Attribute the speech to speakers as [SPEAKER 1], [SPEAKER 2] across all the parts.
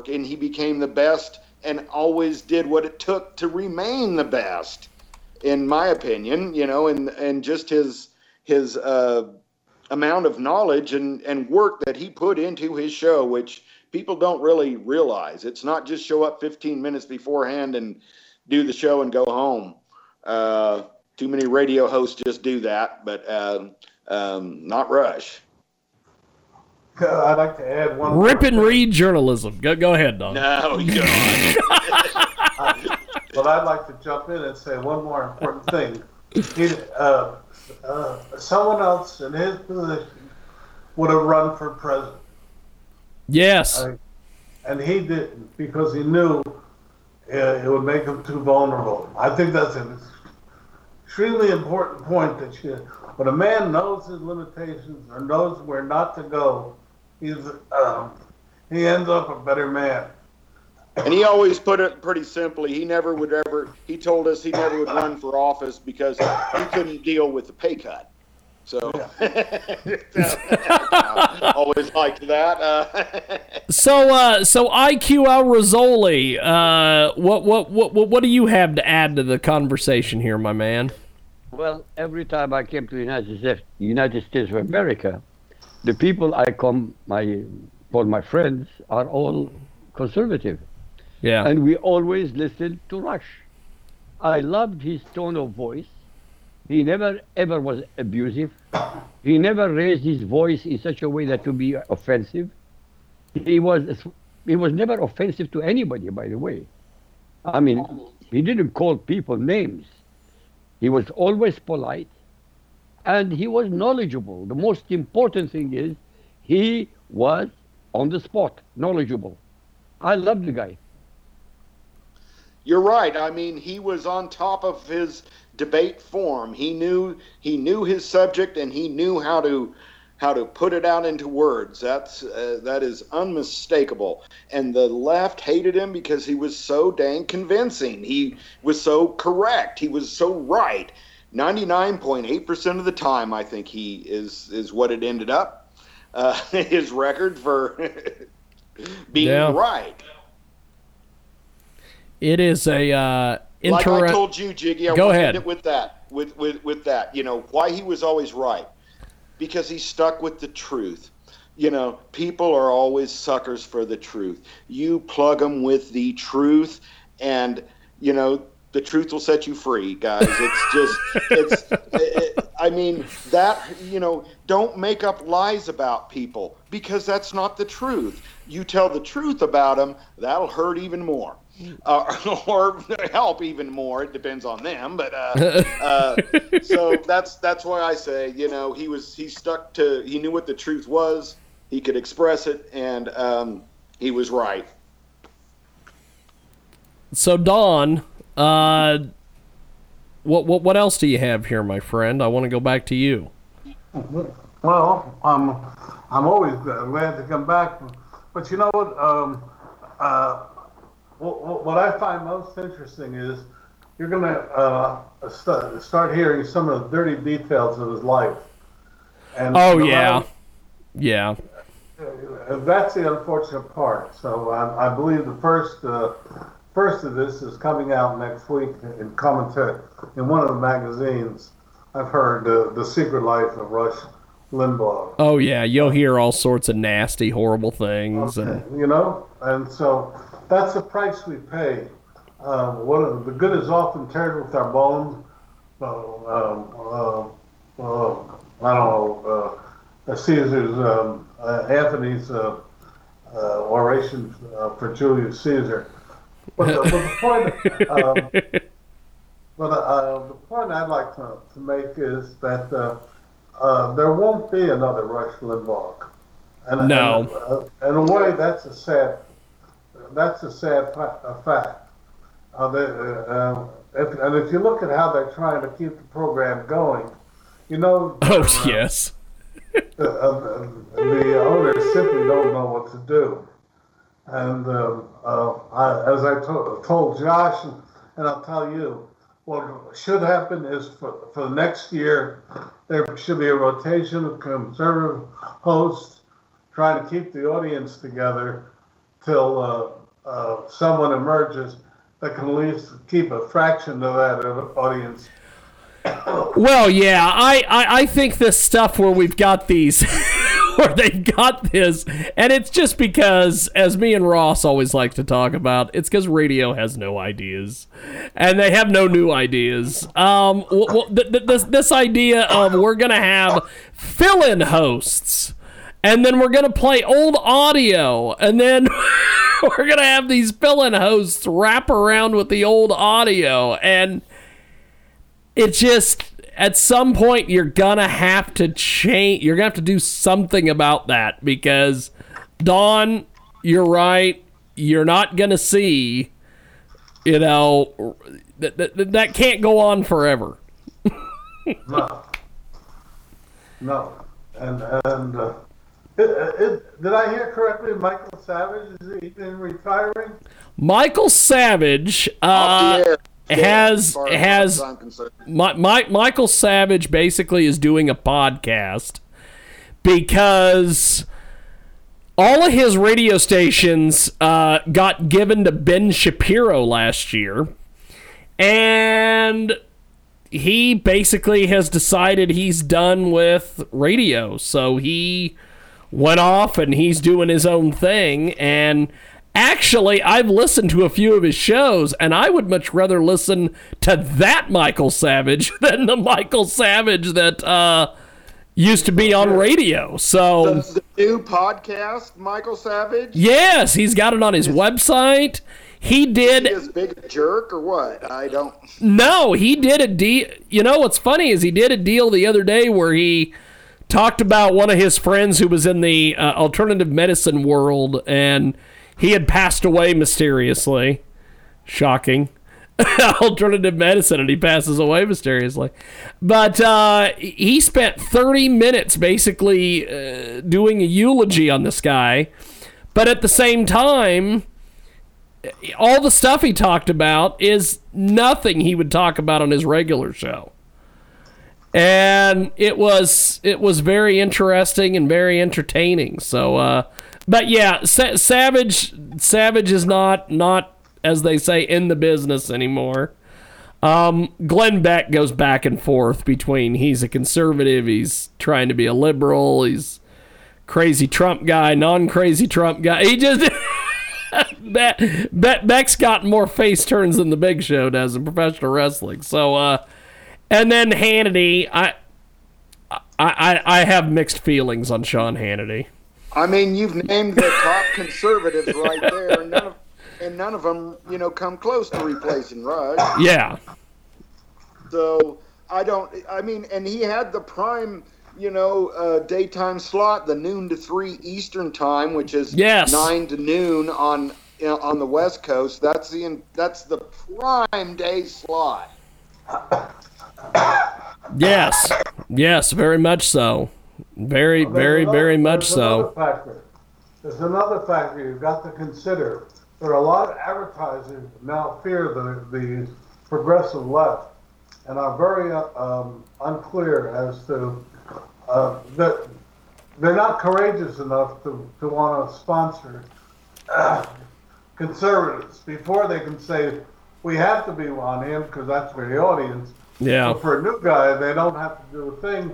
[SPEAKER 1] Work and he became the best and always did what it took to remain the best, in my opinion. You know, and and just his his uh, amount of knowledge and and work that he put into his show, which people don't really realize. It's not just show up 15 minutes beforehand and do the show and go home. Uh, too many radio hosts just do that, but um, um, not Rush.
[SPEAKER 2] Uh, I'd like to add one.
[SPEAKER 3] Rip and
[SPEAKER 2] thing.
[SPEAKER 3] read journalism. Go go ahead, Don.
[SPEAKER 1] No, you don't.
[SPEAKER 2] But I'd like to jump in and say one more important thing. He, uh, uh, someone else in his position would have run for president,
[SPEAKER 3] Yes.
[SPEAKER 2] I- and he didn't because he knew uh, it would make him too vulnerable. I think that's an extremely important point that you, when a man knows his limitations or knows where not to go, he's um, he ends up a better man.
[SPEAKER 1] And he always put it pretty simply. He never would ever. He told us he never would run for office because he couldn't deal with the pay cut. So always liked that. Uh,
[SPEAKER 3] So uh so IQ Al Rassooli, uh what, what what what what do you have to add to the conversation here, my man?
[SPEAKER 4] Well, every time I came to the United States, United States of America, the people I come my call my friends are all conservative,
[SPEAKER 3] Yeah.
[SPEAKER 4] and we always listened to Rush. I loved his tone of voice. He never ever was abusive. He never raised his voice in such a way that to be offensive. He was he was never offensive to anybody, by the way. I mean, he didn't call people names. He was always polite and he was knowledgeable. The most important thing is he was on the spot, knowledgeable. I love the guy.
[SPEAKER 1] You're right. I mean, he was on top of his debate form. He knew he knew his subject and he knew how to how to put it out into words. That's uh, that is unmistakable. And the left hated him because he was so dang convincing. He was so correct. He was so right. 99.8% of the time I think he is is what it ended up. Uh, his record for being
[SPEAKER 3] Yeah.
[SPEAKER 1] right.
[SPEAKER 3] It is a uh
[SPEAKER 1] like I told you, Jiggy, I
[SPEAKER 3] Go ahead.
[SPEAKER 1] it with that. With, with with that, you know, why he was always right, because he stuck with the truth. You know, people are always suckers for the truth. You plug them with the truth, and you know the truth will set you free, guys. It's just, it's. it, I mean that you know, don't make up lies about people because that's not the truth. You tell the truth about them, that'll hurt even more uh, or help even more. It depends on them, but uh, uh, so that's that's why I say you know he was he stuck to he knew what the truth was. He could express it, and um, he was right.
[SPEAKER 3] So Don, uh what what what else do you have here, my friend? I want to go back to you.
[SPEAKER 2] Well, I'm I'm always glad to come back, but you know what? Um, uh, what, what I find most interesting is you're going to uh, st- start hearing some of the dirty details of his life. And
[SPEAKER 3] Oh yeah. Yeah.
[SPEAKER 2] uh, that's the unfortunate part. So I, I believe the first uh, first of this is coming out next week in commentary in one of the magazines. I've heard uh, the secret life of Rush Limbaugh.
[SPEAKER 3] Oh yeah, you'll hear all sorts of nasty, horrible things and
[SPEAKER 2] you know, and so that's the price we pay. Uh, what are- the good is often tarred with our bones. Uh, um, uh, uh, I don't know. Uh, Caesar's um, uh, Anthony's uh, uh, oration uh, for Julius Caesar. But the, but the point, um, but uh, the point I'd like to, to make is that uh, uh, there won't be another Rush Limbaugh. And,
[SPEAKER 3] No.
[SPEAKER 2] And, uh, in a way, that's a sad that's a sad fa- a fact. Uh, they, uh, uh, if, and if you look at how they're trying to keep the program going, you know,
[SPEAKER 3] Oh
[SPEAKER 2] uh,
[SPEAKER 3] yes.
[SPEAKER 2] the, uh, the owners simply don't know what to do. And um, uh, I, as I to- told Josh, and, and I'll tell you, what should happen is for, for the next year, there should be a rotation of conservative hosts trying to keep the audience together till uh, uh, someone emerges that can at least keep a fraction of that audience.
[SPEAKER 3] Well, yeah, I, I, I think this stuff where we've got these, where they've got this, and it's just because, as me and Ross always like to talk about, it's because radio has no ideas, and they have no new ideas. Um, th- th- this this idea of we're gonna have fill-in hosts, and then we're gonna play old audio, and then. We're gonna have these fill-in hosts wrap around with the old audio, and it just at some point you're gonna have to change you're gonna have to do something about that because Don, you're right. You're not gonna see, you know, that that, that can't go on forever.
[SPEAKER 2] No. No. And, and uh, it, it, did I hear correctly? Michael Savage is he been retiring?
[SPEAKER 3] Michael Savage
[SPEAKER 1] Off
[SPEAKER 3] uh,
[SPEAKER 1] air.
[SPEAKER 3] has
[SPEAKER 1] as
[SPEAKER 3] has my, my, Michael Savage basically is doing a podcast because all of his radio stations uh, got given to Ben Shapiro last year, and he basically has decided he's done with radio. So he went off and he's doing his own thing. And actually, I've listened to a few of his shows, and I would much rather listen to that Michael Savage than the Michael Savage that uh, used to be on radio. So.
[SPEAKER 1] The, the new podcast, Michael Savage.
[SPEAKER 3] Yes, he's got it on his website. He did
[SPEAKER 1] Is he as big a jerk or what? I don't.
[SPEAKER 3] no, he did a deal. You know what's funny is he did a deal the other day where he talked about one of his friends who was in the uh, alternative medicine world and he had passed away mysteriously. Shocking. alternative medicine and he passes away mysteriously. But uh, he spent 30 minutes basically uh, doing a eulogy on this guy. But at the same time, all the stuff he talked about is nothing he would talk about on his regular show. And it was it was very interesting and very entertaining. So uh but yeah, Sa- Savage Savage is not not as they say in the business anymore. Um, Glenn Beck goes back and forth between he's a conservative, he's trying to be a liberal, he's crazy Trump guy, non-crazy Trump guy. He just Be- Be- Beck's got more face turns than the Big Show does in professional wrestling. So, uh, and then Hannity, I, I, I have mixed feelings on Sean Hannity.
[SPEAKER 1] I mean, you've named the top conservatives right there, and none of and none of them, you know, come close to replacing Rush.
[SPEAKER 3] Yeah,
[SPEAKER 1] So I don't. I mean, and he had the prime, you know, uh, daytime slot, the noon to three Eastern time, which is
[SPEAKER 3] Yes.
[SPEAKER 1] nine to noon on you know, on the West Coast. That's the that's the prime day slot.
[SPEAKER 3] yes, yes, very much so. Very,
[SPEAKER 2] There's
[SPEAKER 3] very,
[SPEAKER 2] another-
[SPEAKER 3] very much
[SPEAKER 2] there's
[SPEAKER 3] so.
[SPEAKER 2] another Factor. There's another factor you've got to consider. There are a lot of advertisers now fear the, the progressive left and are very um, unclear as to uh, that they're not courageous enough to, to want to sponsor uh, conservatives before they can say we have to be on him because that's where the audience.
[SPEAKER 3] Yeah,
[SPEAKER 2] But for a new guy, they don't have to do a thing.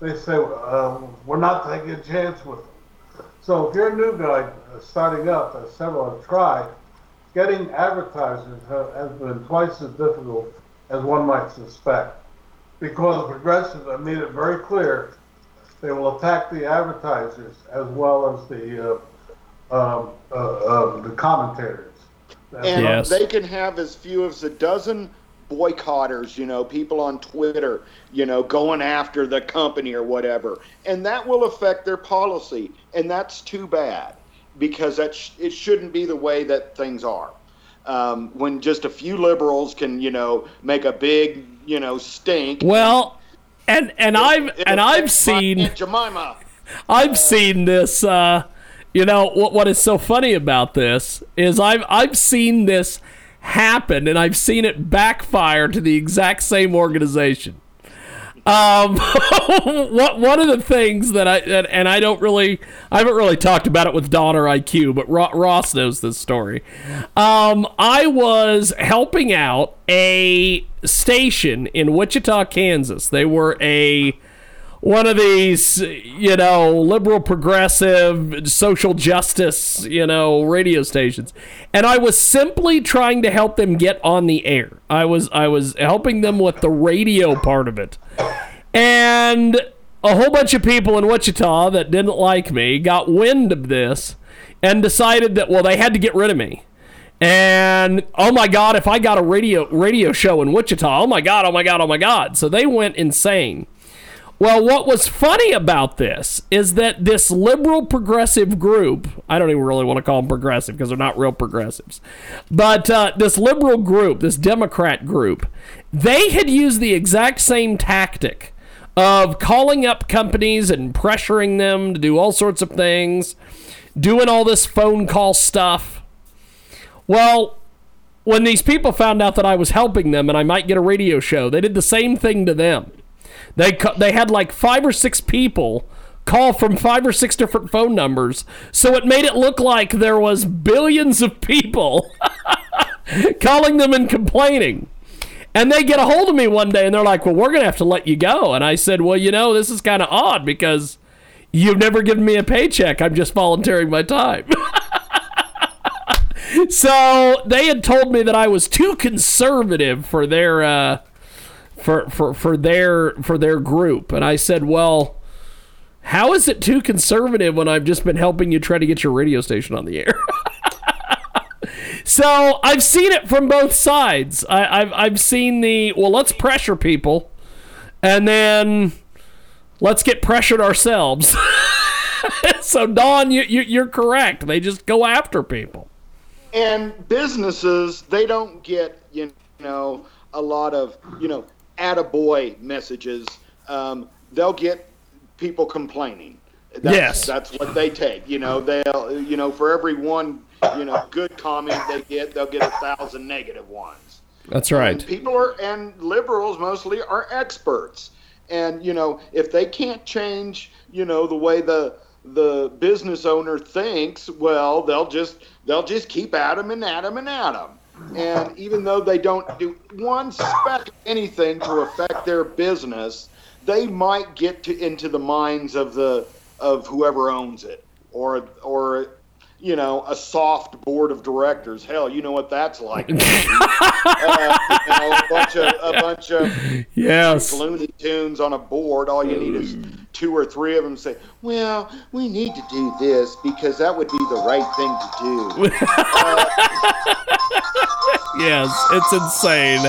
[SPEAKER 2] They say, uh, we're not taking a chance with them. So if you're a new guy uh, starting up, as several have tried, getting advertisers ha- has been twice as difficult as one might suspect. Because progressives have made it very clear they will attack the advertisers as well as the, uh, um, uh, um, the commentators.
[SPEAKER 1] And
[SPEAKER 3] Yes.
[SPEAKER 1] they can have as few as a dozen boycotters, you know, people on Twitter, you know, going after the company or whatever. And that will affect their policy. And that's too bad. because that sh- it shouldn't be the way that things are. Um, when just a few liberals can, you know, make a big, you know, stink.
[SPEAKER 3] Well, and and I've
[SPEAKER 1] It
[SPEAKER 3] and I've
[SPEAKER 1] my
[SPEAKER 3] seen
[SPEAKER 1] Jemima.
[SPEAKER 3] I've seen this. Uh, you know what? What is so funny about this is I've I've seen this happen, and I've seen it backfire to the exact same organization. Um, what one of the things that I and, and I don't really I haven't really talked about it with Don or IQ, but Ro- Ross knows this story. Um, I was helping out a station in Wichita, Kansas. They were a one of these, you know, liberal, progressive, social justice, you know, radio stations, and I was simply trying to help them get on the air. I was I was helping them with the radio part of it, and a whole bunch of people in Wichita that didn't like me got wind of this and decided that well they had to get rid of me. And oh my god, if I got a radio radio show in Wichita, oh my god, oh my god, oh my god. So they went insane. Well, what was funny about this is that this liberal progressive group, I don't even really want to call them progressive because they're not real progressives, but uh, this liberal group, this Democrat group, they had used the exact same tactic of calling up companies and pressuring them to do all sorts of things, doing all this phone call stuff. Well, when these people found out that I was helping them and I might get a radio show, they did the same thing to them. They they had like five or six people call from five or six different phone numbers, so it made it look like there was billions of people calling them and complaining. And they get a hold of me one day and they're like, "Well, we're going to have to let you go." And I said, "Well, you know, this is kind of odd because you've never given me a paycheck. I'm just volunteering my time." so they had told me that I was too conservative for their uh, for, for for their for their group, and I said, "Well, how is it too conservative when I've just been helping you try to get your radio station on the air?" so I've seen it from both sides. I, I've I've seen the well, let's pressure people, and then let's get pressured ourselves. so Don, you, you you're correct. They just go after people.
[SPEAKER 1] and businesses they don't get you know a lot of you know attaboy messages um, they'll get people complaining that's,
[SPEAKER 3] Yes.
[SPEAKER 1] that's what they take you know they'll you know for every one you know good comment they get they'll get a thousand negative ones
[SPEAKER 3] That's
[SPEAKER 1] and
[SPEAKER 3] right.
[SPEAKER 1] people are and liberals mostly are experts and you know if they can't change you know the way the the business owner thinks well they'll just they'll just keep at them and at them and at them and even though they don't do one speck of anything to affect their business they might get to into the minds of the of whoever owns it or or you know a soft board of directors hell you know what that's like uh, you know, a bunch of a bunch of
[SPEAKER 3] Yes.
[SPEAKER 1] Looney Tunes on a board. All you need is two or three of them say, "Well, we need to do this because that would be the right thing to do."
[SPEAKER 3] Yes, it's insane.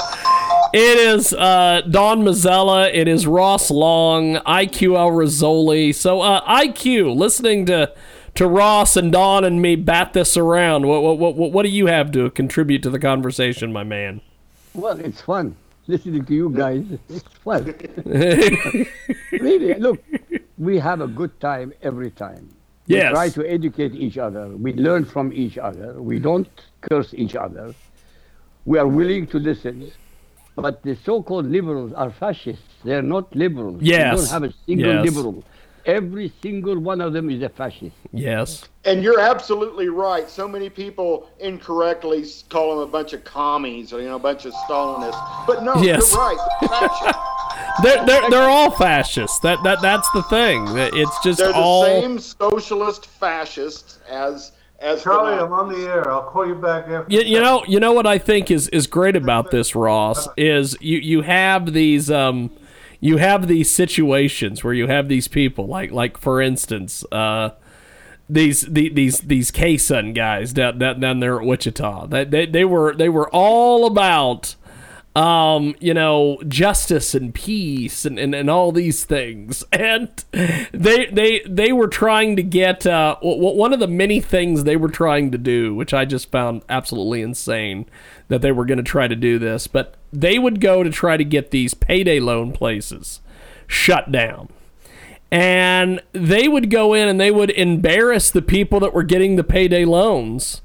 [SPEAKER 3] It is uh, Don Mazzella. It is Ross Long, IQ El Rassooli. So, uh, IQ, listening to to Ross and Don and me bat this around. What what what what do you have to contribute to the conversation, my man?
[SPEAKER 4] Well, it's fun listening to you guys. It's fun. really, look, we have a good time every time.
[SPEAKER 3] Yes.
[SPEAKER 4] We try to educate each other. We learn from each other. We don't curse each other. We are willing to listen. But the so-called liberals are fascists. They're not liberals.
[SPEAKER 3] Yes.
[SPEAKER 4] We don't have a single
[SPEAKER 3] Yes.
[SPEAKER 4] liberal. Every single one of them is a fascist.
[SPEAKER 3] Yes.
[SPEAKER 1] And you're absolutely right. So many people incorrectly call them a bunch of commies or you know a bunch of Stalinists. But no,
[SPEAKER 3] Yes.
[SPEAKER 1] you're right. They're.
[SPEAKER 3] They're, they're, they're all fascists. That that that's the thing. That It's just
[SPEAKER 1] They're the
[SPEAKER 3] all
[SPEAKER 1] same socialist fascists as as the
[SPEAKER 2] Charlie,
[SPEAKER 1] Nazis.
[SPEAKER 2] I'm on the air. I'll call you back after.
[SPEAKER 3] You, you know, you know what I think is is great about this, Ross, is you you have these um you have these situations where you have these people like like for instance uh these the, these these K Sun guys down, down down there at Wichita. They, they they were they were all about um, you know, justice and peace and, and, and all these things. And they they they were trying to get uh, one of the many things they were trying to do, which I just found absolutely insane that they were going to try to do this. But they would go to try to get these payday loan places shut down. And they would go in and they would embarrass the people that were getting the payday loans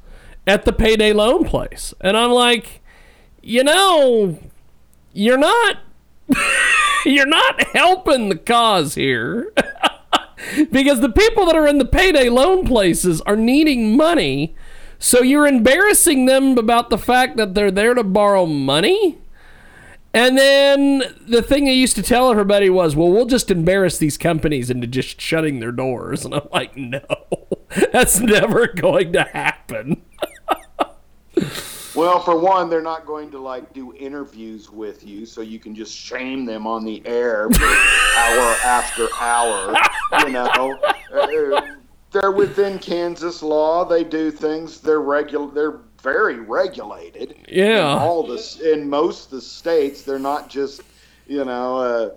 [SPEAKER 3] at the payday loan place. And I'm like, you know, you're not you're not helping the cause here. because the people that are in the payday loan places are needing money. So you're embarrassing them about the fact that they're there to borrow money? And then the thing they used to tell everybody was, well, we'll just embarrass these companies into just shutting their doors. And I'm like, no, that's never going to happen.
[SPEAKER 1] Well, for one, they're not going to like do interviews with you, so you can just shame them on the air hour after hour. You know, Uh, they're within Kansas law. They do things. They're regular. They're very regulated.
[SPEAKER 3] Yeah.
[SPEAKER 1] In all this, in most of the states, they're not just, you know. Uh,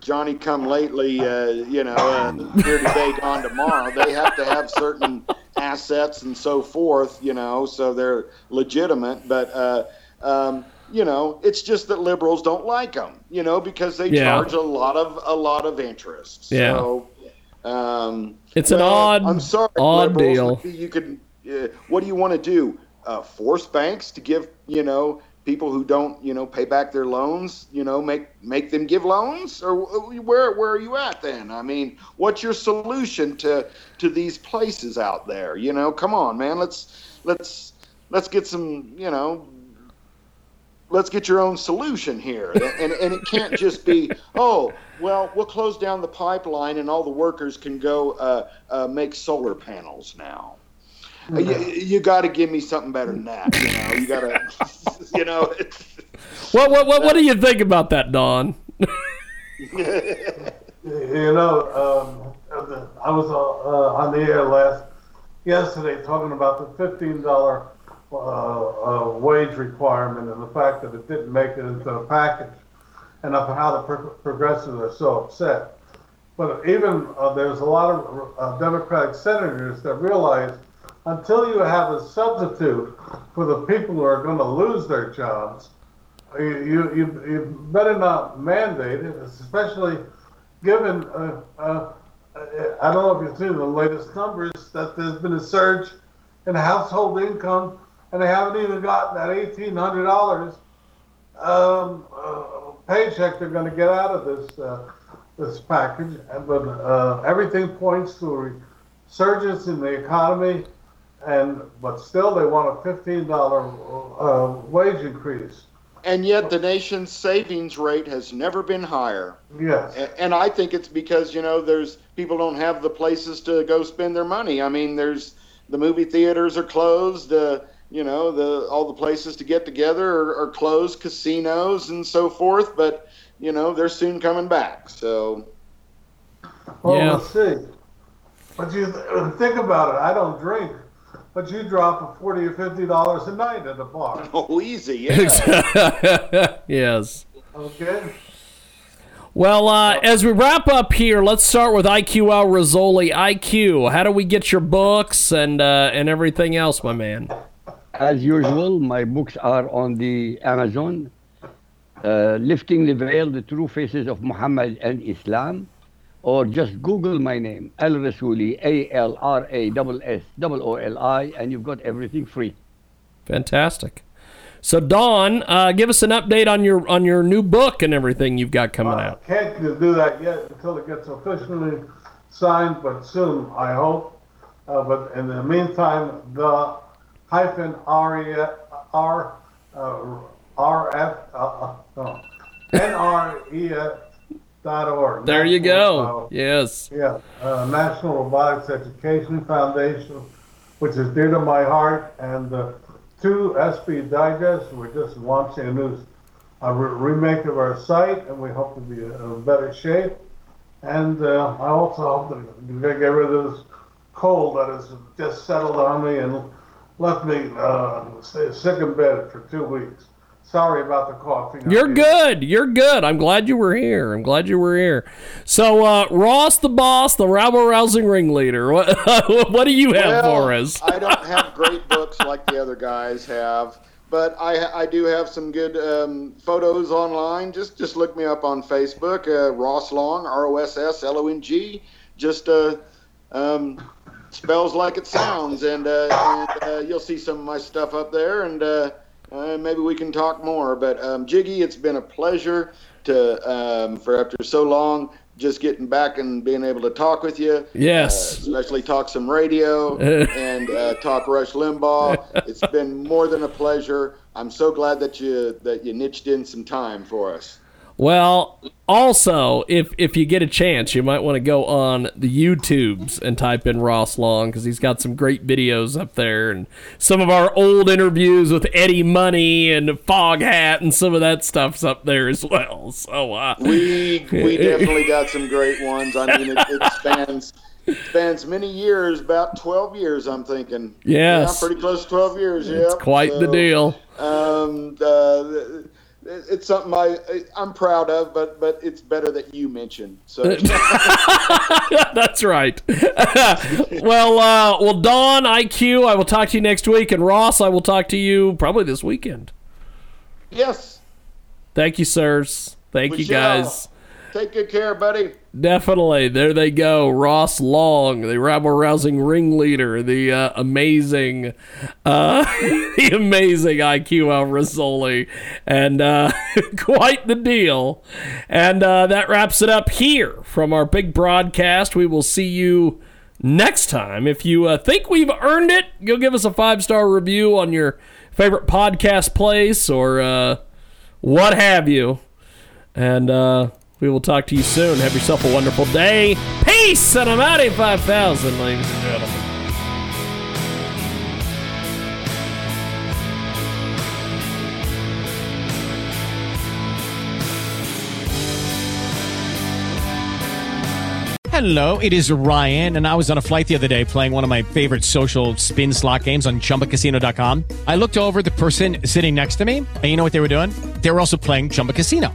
[SPEAKER 1] Johnny come lately, uh, you know, uh, here today, gone tomorrow. They have to have certain assets and so forth, you know, so they're legitimate. But, uh, um, you know, it's just that liberals don't like them, you know, because they
[SPEAKER 3] Yeah.
[SPEAKER 1] charge a lot of a lot of interest.
[SPEAKER 3] Yeah.
[SPEAKER 1] So, um,
[SPEAKER 3] It's an odd-
[SPEAKER 1] I'm sorry,
[SPEAKER 3] odd
[SPEAKER 1] liberals.
[SPEAKER 3] deal.
[SPEAKER 1] You could. Uh, what do you want to do? Uh, force banks to give you know people who don't you know pay back their loans you know make make them give loans? Or where where are you at then? I mean what's your solution to to these places out there? You know come on man let's let's let's get some you know let's get your own solution here. And and it can't just be oh well we'll close down the pipeline and all the workers can go uh, uh, make solar panels now. Uh, you, you got to give me something better than that you know? You got to you know
[SPEAKER 3] What, what, what, what do you think about that, Don?
[SPEAKER 2] You know, um, I was uh, uh, on the air last yesterday talking about the fifteen dollar uh, uh, wage requirement and the fact that it didn't make it into a package, and of how the pro- progressives are so upset. But even uh, there's a lot of uh, Democratic senators that realize until you have a substitute for the people who are going to lose their jobs, you, you, you, you better not mandate it, especially given, uh, uh, I don't know if you've seen the latest numbers, that there's been a surge in household income, and they haven't even gotten that $1,800 um, uh, paycheck they're going to get out of this uh, this package. But uh, everything points to a resurgence in the economy, and but still they want a $15 uh, wage increase.
[SPEAKER 1] and yet the nation's savings rate has never been higher
[SPEAKER 2] Yes.
[SPEAKER 1] A- and I think it's because you know there's people don't have the places to go spend their money. I mean, there's the movie theaters are closed. Uh, you know, the all the places to get together are, are closed, casinos and so forth. But you know, they're soon coming back. So
[SPEAKER 2] Well,
[SPEAKER 3] Yeah.
[SPEAKER 2] let's see. But you th- think about it. I don't drink, but you drop a forty or fifty dollars a night at a bar.
[SPEAKER 1] oh, easy, yeah.
[SPEAKER 3] yes.
[SPEAKER 2] Okay.
[SPEAKER 3] Well, uh, as we wrap up here, let's start with IQ Al Rassooli. IQ, how do we get your books and uh, and everything else, my man?
[SPEAKER 4] As usual, my books are on the Amazon. Uh, Lifting the Veil, The True Faces of Muhammad and Islam. Or just Google my name, Al Rassooli, A L R A S S O O L I, and you've got everything free.
[SPEAKER 3] Fantastic. So, Don, uh, give us an update on your on your new book and everything you've got coming
[SPEAKER 2] I
[SPEAKER 3] out.
[SPEAKER 2] can't do that yet until it gets officially signed, but soon, I hope. Uh, but in the meantime, the hyphen R E R uh, R F uh, uh, no, N R E F dot org.
[SPEAKER 3] There you go. Yes.
[SPEAKER 2] Yeah, uh, National Robotics Education Foundation, which is dear to my heart, and uh, two SB Digests. We're just launching a new a re- remake of our site, and we hope to be in better shape. And uh, I also hope that we get rid of this cold that has just settled on me and left me uh, si- sick in bed for two weeks. Sorry about the coughing.
[SPEAKER 3] You're good. You're good. I'm glad you were here. I'm glad you were here. So, uh, Ross the boss, the rabble rousing ringleader. What, what do you have
[SPEAKER 1] Well,
[SPEAKER 3] for us?
[SPEAKER 1] I don't have great books like the other guys have, but I, I do have some good um, photos online. Just just look me up on Facebook, uh, Ross Long, R O S S L O N G. Just uh, um, spells like it sounds, and, uh, and uh, you'll see some of my stuff up there, and uh, maybe we can talk more. But um, Jiggy, it's been a pleasure to um, for after so long. Just getting back and being able to talk with you.
[SPEAKER 3] Yes.
[SPEAKER 1] Uh, especially talk some radio and uh, talk Rush Limbaugh. It's been more than a pleasure. I'm so glad that you that you niched in some time for us.
[SPEAKER 3] Well, also, if if you get a chance, you might want to go on the YouTubes and type in Ross Long because he's got some great videos up there, and some of our old interviews with Eddie Money and Foghat and some of that stuff's up there as well. So, uh,
[SPEAKER 1] We we definitely got some great ones. I mean, it, it spans spans many years, about 12 years. I'm thinking.
[SPEAKER 3] Yes.
[SPEAKER 1] Yeah, pretty close to 12 years. Yeah,
[SPEAKER 3] it's quite the deal.
[SPEAKER 1] Um, uh, it's something I I'm proud of, but but it's better that you mention. So
[SPEAKER 3] That's right. well, uh, well, Don, IQ, I will talk to you next week, and Ross, I will talk to you probably this weekend.
[SPEAKER 1] yes,
[SPEAKER 3] Thank you, sirs. Thank
[SPEAKER 1] we
[SPEAKER 3] you,
[SPEAKER 1] shall.
[SPEAKER 3] guys.
[SPEAKER 1] Take good care, buddy.
[SPEAKER 3] Definitely. There they go. Ross Long, the rabble rousing ringleader, the uh, amazing, uh, the amazing IQ Al Rassooli, and uh, quite the deal. And uh, that wraps it up here from our big broadcast. We will see you next time. If you uh, think we've earned it, go give us a five star review on your favorite podcast place or uh, what have you. And uh, we will talk to you soon. Have yourself a wonderful day. Peace, and I'm out of 5,000, ladies and gentlemen.
[SPEAKER 5] Hello, it is Ryan, and I was on a flight the other day playing one of my favorite social spin slot games on chumbacasino.com. I looked over the person sitting next to me, and you know what they were doing? They were also playing Chumba Casino.